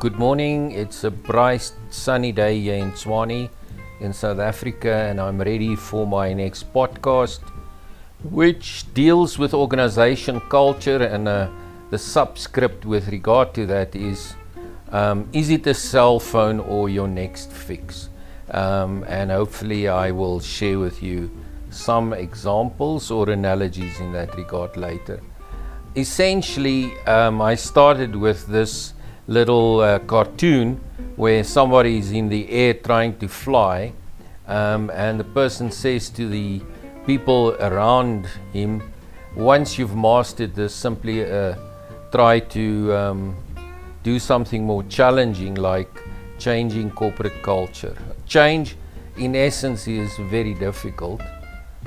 Good morning. It's a bright sunny day here in Tshwane in South Africa, and I'm ready for my next podcast, which deals with organization culture. And uh, the subscript with regard to that is um, Is it a cell phone or your next fix? Um, and hopefully, I will share with you some examples or analogies in that regard later. Essentially, um, I started with this little uh, cartoon where somebody is in the air trying to fly, um, and the person says to the people around him, Once you've mastered this, simply uh, try to um, do something more challenging like changing corporate culture. Change, in essence, is very difficult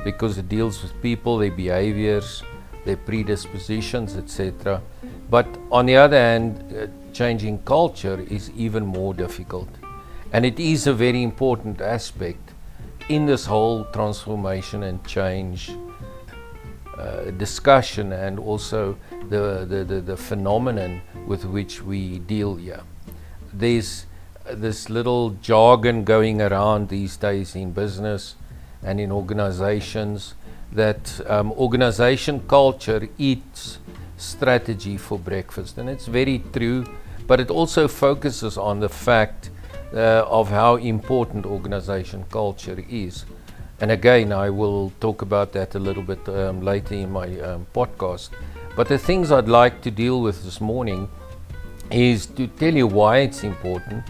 because it deals with people, their behaviors, their predispositions, etc. But on the other hand, uh, changing culture is even more difficult. And it is a very important aspect in this whole transformation and change uh, discussion and also the, the, the, the, phenomenon with which we deal here. There's this little jargon going around these days in business and in organizations that um, organization culture eats strategy for breakfast. And it's very true, but it also focuses on the fact uh, of how important organization culture is. And again, I will talk about that a little bit um, later in my um, podcast. But the things I'd like to deal with this morning is to tell you why it's important,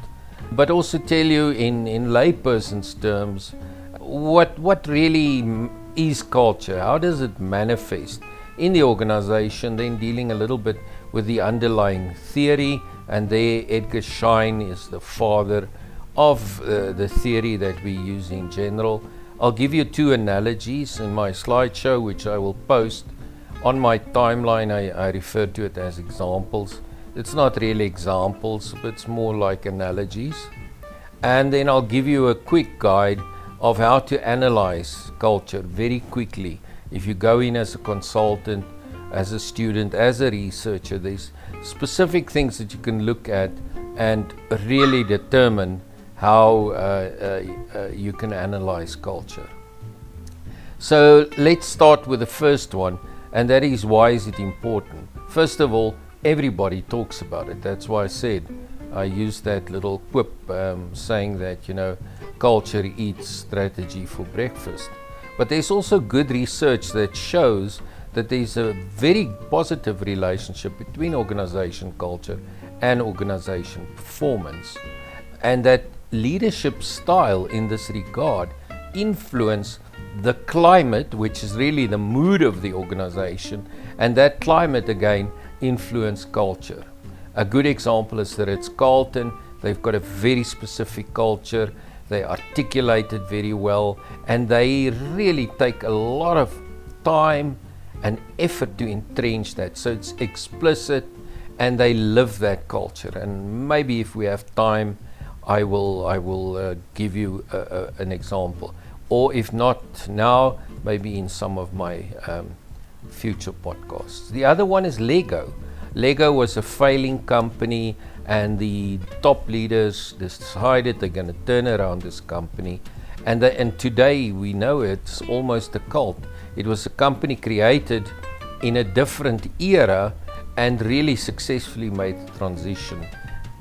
but also tell you in, in layperson's terms what, what really is culture? How does it manifest in the organization? Then dealing a little bit with the underlying theory, and there Edgar Schein is the father of uh, the theory that we use in general. I'll give you two analogies in my slideshow, which I will post on my timeline. I, I refer to it as examples. It's not really examples, but it's more like analogies. And then I'll give you a quick guide of how to analyze culture very quickly. If you go in as a consultant, as a student, as a researcher, there's specific things that you can look at and really determine how uh, uh, uh, you can analyze culture. So let's start with the first one, and that is why is it important? First of all, everybody talks about it. That's why I said I used that little quip um, saying that, you know, culture eats strategy for breakfast. But there's also good research that shows that there's a very positive relationship between organization culture and organization performance. And that leadership style in this regard influence the climate, which is really the mood of the organization, and that climate again influence culture. A good example is the Ritz Carlton. They've got a very specific culture. They articulate it very well, and they really take a lot of time and effort to entrench that. So it's explicit, and they live that culture. And maybe if we have time, I will I will uh, give you a, a, an example, or if not now, maybe in some of my um, future podcasts. The other one is Lego. Lego was a failing company, and the top leaders decided they're going to turn around this company. And, the, and today we know it's almost a cult. It was a company created in a different era and really successfully made the transition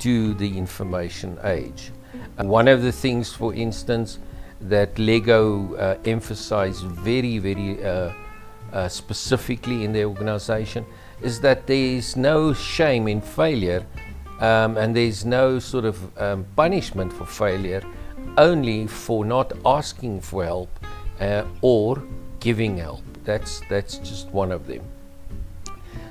to the information age. And one of the things, for instance, that Lego uh, emphasized very, very uh, uh, specifically in the organization is that there is no shame in failure um, and there's no sort of um, punishment for failure, only for not asking for help uh, or giving help. That's, that's just one of them.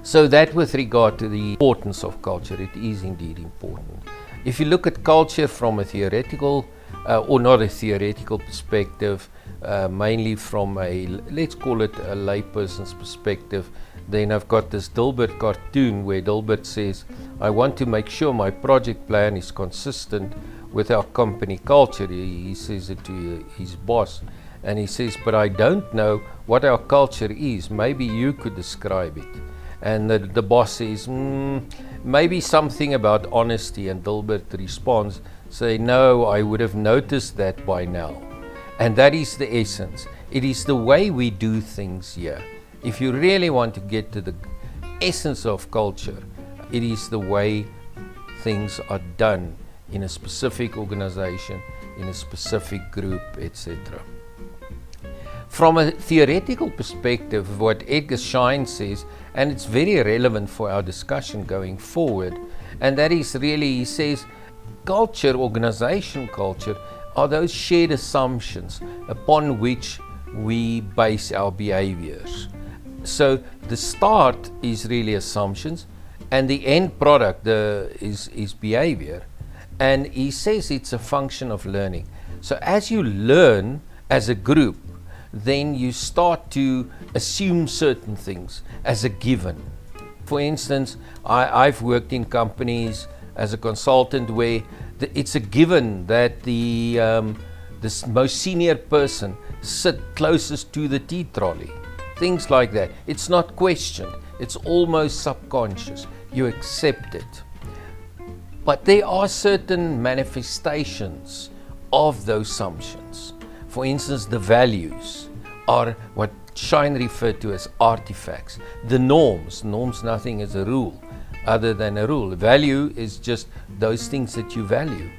So, that with regard to the importance of culture, it is indeed important. If you look at culture from a theoretical uh, or not a theoretical perspective, uh, mainly from a let's call it a layperson's perspective, then I've got this Dilbert cartoon where Dilbert says, I want to make sure my project plan is consistent with our company culture. He, he says it to his boss. And he says, But I don't know what our culture is. Maybe you could describe it. and the, the boss says, mm, maybe something about honesty, and Dilbert responds, say, no, I would have noticed that by now. And that is the essence. It is the way we do things here. If you really want to get to the essence of culture, it is the way things are done in a specific organization, in a specific group, etc. From a theoretical perspective, what Edgar Schein says, and it's very relevant for our discussion going forward, and that is really, he says, culture, organization culture, are those shared assumptions upon which we base our behaviors. So the start is really assumptions, and the end product is, is behavior. And he says it's a function of learning. So as you learn as a group, then you start to assume certain things as a given. For instance, I, have worked in companies as a consultant where it's a given that the um, the most senior person sit closest to the tea trolley. Things like that. It's not questioned. It's almost subconscious. You accept it. But there are certain manifestations of those assumptions. For instance, the values are what Schein referred to as artifacts. The norms, norms nothing is a rule other than a rule. Value is just those things that you value.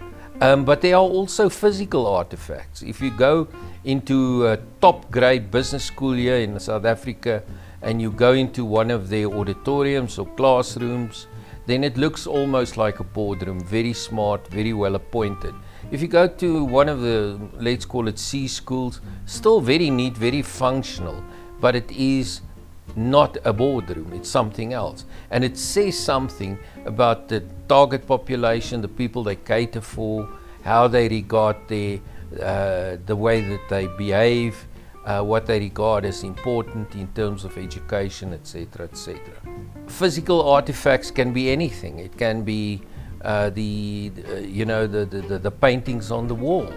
Um, but there are also physical artifacts. If you go into a top grade business school here in South Africa and you go into one of their auditoriums or classrooms, then it looks almost like a boardroom, very smart, very well appointed. If you go to one of the, let's call it C schools, still very neat, very functional, but it is not a boardroom, it's something else. And it says something about the target population, the people they cater for, how they regard their, uh, the way that they behave, uh, what they regard as important in terms of education, etc., etc. Physical artifacts can be anything. It can be uh, the, uh, you know, the, the, the paintings on the wall,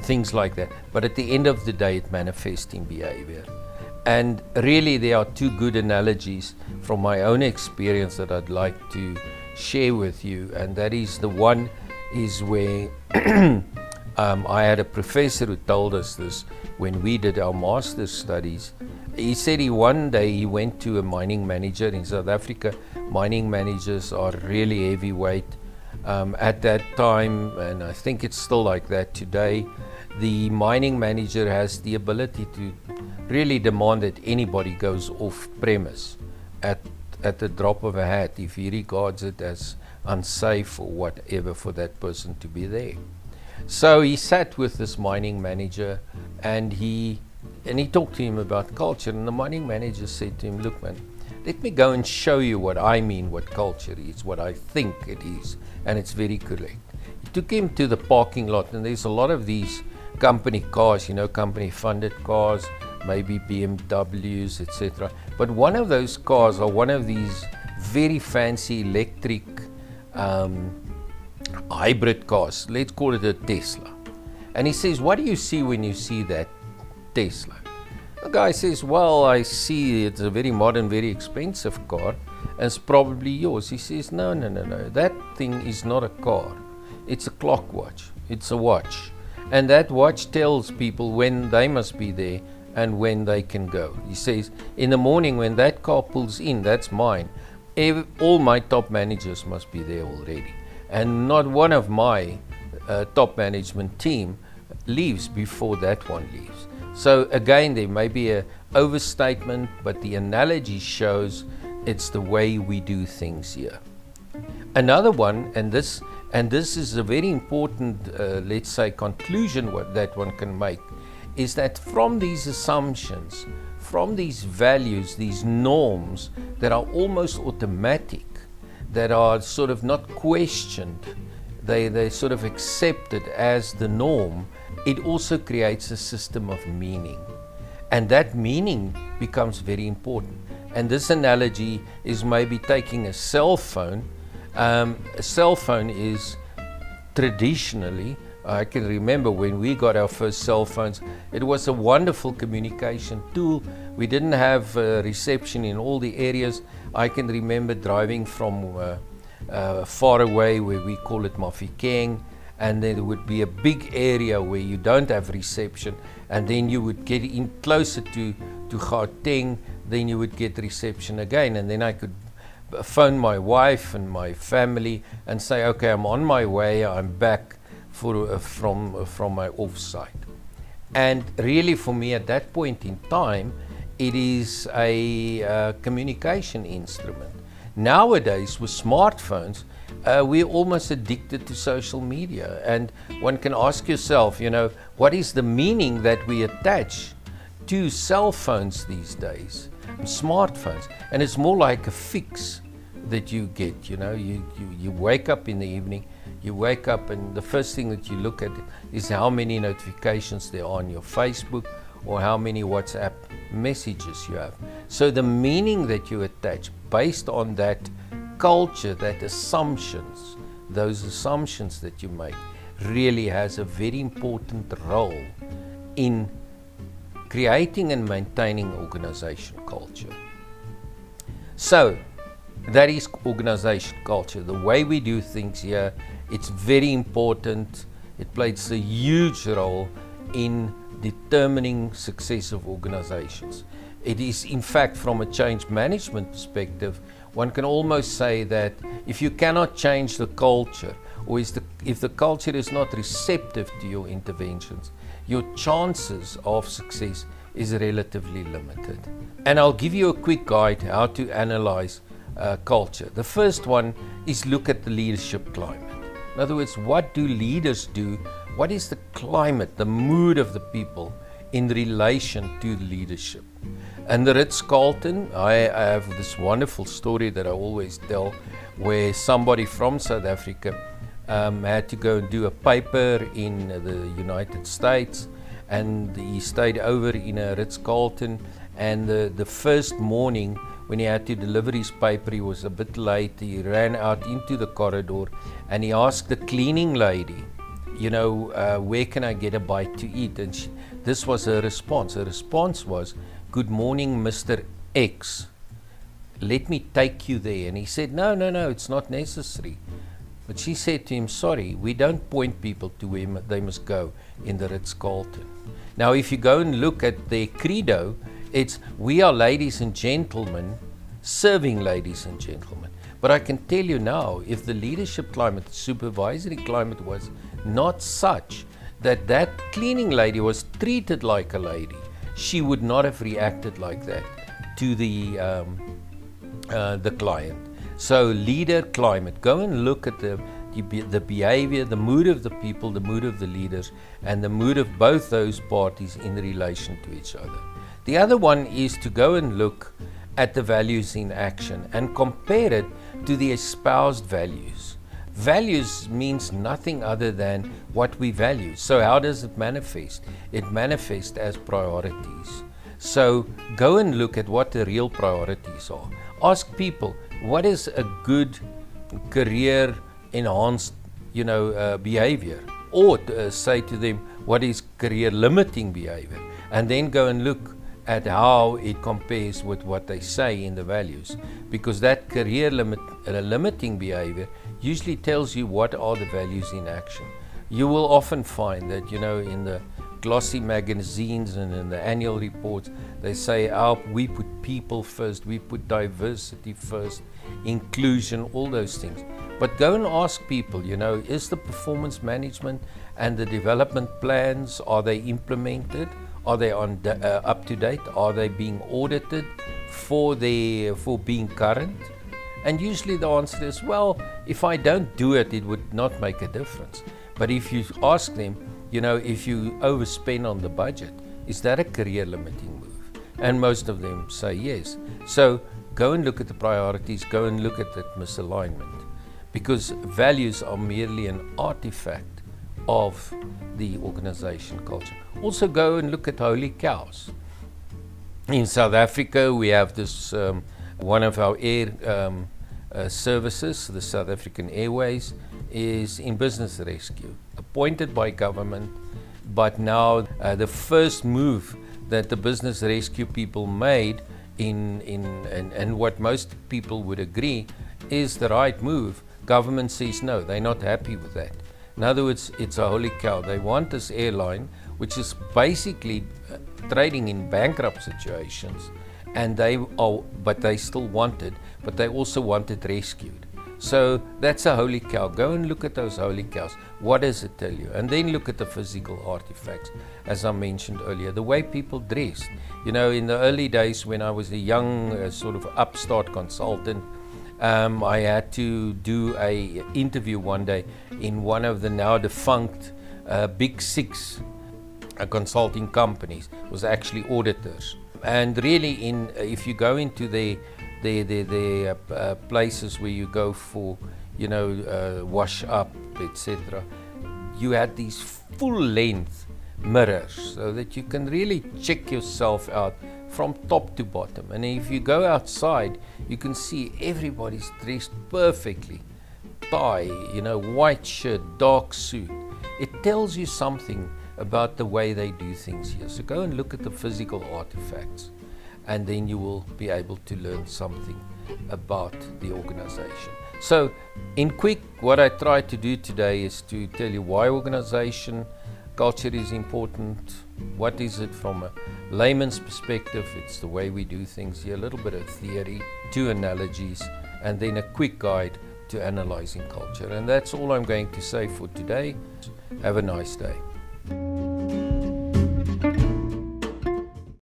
things like that. But at the end of the day, it manifests in behavior. And really, there are two good analogies from my own experience that I'd like to share with you. And that is the one is where um, I had a professor who told us this when we did our master's studies. He said he one day he went to a mining manager in South Africa mining managers are really heavyweight. Um, at that time, and I think it's still like that today, the mining manager has the ability to really demand that anybody goes off premise at, at the drop of a hat if he regards it as unsafe or whatever for that person to be there. So he sat with this mining manager and he and he talked to him about culture and the mining manager said to him, look man, let me go and show you what I mean, what culture is, what I think it is, and it's very correct. He took him to the parking lot, and there's a lot of these company cars, you know, company funded cars, maybe BMWs, etc. But one of those cars, or one of these very fancy electric um, hybrid cars, let's call it a Tesla. And he says, What do you see when you see that Tesla? The guy says, Well, I see it's a very modern, very expensive car, and it's probably yours. He says, No, no, no, no. That thing is not a car. It's a clock watch. It's a watch. And that watch tells people when they must be there and when they can go. He says, In the morning when that car pulls in, that's mine. All my top managers must be there already. And not one of my uh, top management team leaves before that one leaves. So again, there may be an overstatement, but the analogy shows it's the way we do things here. Another one, and this and this is a very important, uh, let's say, conclusion what that one can make, is that from these assumptions, from these values, these norms that are almost automatic, that are sort of not questioned, they they sort of accepted as the norm it also creates a system of meaning. And that meaning becomes very important. And this analogy is maybe taking a cell phone. Um, a cell phone is traditionally I can remember when we got our first cell phones, it was a wonderful communication tool. We didn't have uh, reception in all the areas. I can remember driving from uh, uh, far away, where we call it Mafikeng, and there would be a big area where you don't have reception, and then you would get in closer to, to Gauteng, then you would get reception again, and then I could phone my wife and my family and say, okay, I'm on my way, I'm back for, uh, from, uh, from my offsite. And really, for me at that point in time, it is a uh, communication instrument. Nowadays, with smartphones, uh, we're almost addicted to social media. And one can ask yourself, you know, what is the meaning that we attach to cell phones these days? smartphones, and it's more like a fix that you get. You know, you, you, you wake up in the evening, you wake up, and the first thing that you look at is how many notifications there are on your Facebook or how many WhatsApp messages you have. So the meaning that you attach based on that culture, that assumptions, those assumptions that you make, really has a very important role in creating and maintaining organization culture. So, that is organization culture. The way we do things here, it's very important. It plays a huge role in determining success of organizations. It is, in fact, from a change management perspective, one can almost say that if you cannot change the culture, or the, if the culture is not receptive to your interventions, your chances of success is relatively limited. And I'll give you a quick guide how to analyze uh, culture. The first one is look at the leadership climate. In other words, what do leaders do? What is the climate, the mood of the people in relation to leadership? And the Ritz Carlton, I, I have this wonderful story that I always tell where somebody from South Africa um, had to go and do a paper in the United States, and he stayed over in a Ritz Carlton. And the, the first morning, when he had to deliver his paper, he was a bit late. He ran out into the corridor and he asked the cleaning lady, You know, uh, where can I get a bite to eat? And she, this was her response. Her response was, Good morning, Mr. X. Let me take you there. And he said, No, no, no, it's not necessary. But she said to him, Sorry, we don't point people to where they must go in the Ritz Carlton. Now, if you go and look at their credo, it's we are ladies and gentlemen serving ladies and gentlemen. But I can tell you now, if the leadership climate, the supervisory climate was not such that that cleaning lady was treated like a lady, she would not have reacted like that to the um, uh, the client. So, leader climate. Go and look at the, the, the behavior, the mood of the people, the mood of the leaders, and the mood of both those parties in relation to each other. The other one is to go and look at the values in action and compare it to the espoused values. Values means nothing other than what we value. So, how does it manifest? It manifests as priorities. So, go and look at what the real priorities are. Ask people, what is a good career enhanced you know uh, behavior or uh, say to them what is career limiting behavior and then go and look at how it compares with what they say in the values because that career limit, uh, limiting behavior usually tells you what are the values in action you will often find that you know in the glossy magazines and in the annual reports, they say oh, we put people first, we put diversity first, inclusion, all those things. But go and ask people, you know, is the performance management and the development plans, are they implemented? Are they on uh, up to date? Are they being audited for, the, for being current? And usually the answer is, well, if I don't do it, it would not make a difference. But if you ask them, you know, if you overspend on the budget, is that a career limiting move? And most of them say yes. So go and look at the priorities, go and look at that misalignment. Because values are merely an artifact of the organization culture. Also, go and look at holy cows. In South Africa, we have this um, one of our air um, uh, services, the South African Airways, is in business rescue, appointed by government, but now uh, the first move that the business rescue people made in, in and, and what most people would agree is the right move. Government says no, they're not happy with that. In other words, it's a holy cow. They want this airline, which is basically uh, trading in bankrupt situations, and they are, but they still wanted, but they also wanted rescued. So that's a holy cow. Go and look at those holy cows. What does it tell you? And then look at the physical artifacts, as I mentioned earlier, the way people dressed. You know, in the early days when I was a young uh, sort of upstart consultant, um, I had to do a interview one day in one of the now defunct uh, big six uh, consulting companies. It was actually auditors, and really, in if you go into the the the, the uh, uh, places where you go for you know uh, wash up etc you had these full length mirrors so that you can really check yourself out from top to bottom. And if you go outside you can see everybody's dressed perfectly. Tie you know white shirt dark suit. It tells you something about the way they do things here so go and look at the physical artifacts and then you will be able to learn something about the organization. So, in quick, what I try to do today is to tell you why organization culture is important. What is it from a layman's perspective? It's the way we do things here, a little bit of theory, two analogies, and then a quick guide to analyzing culture. And that's all I'm going to say for today. Have a nice day.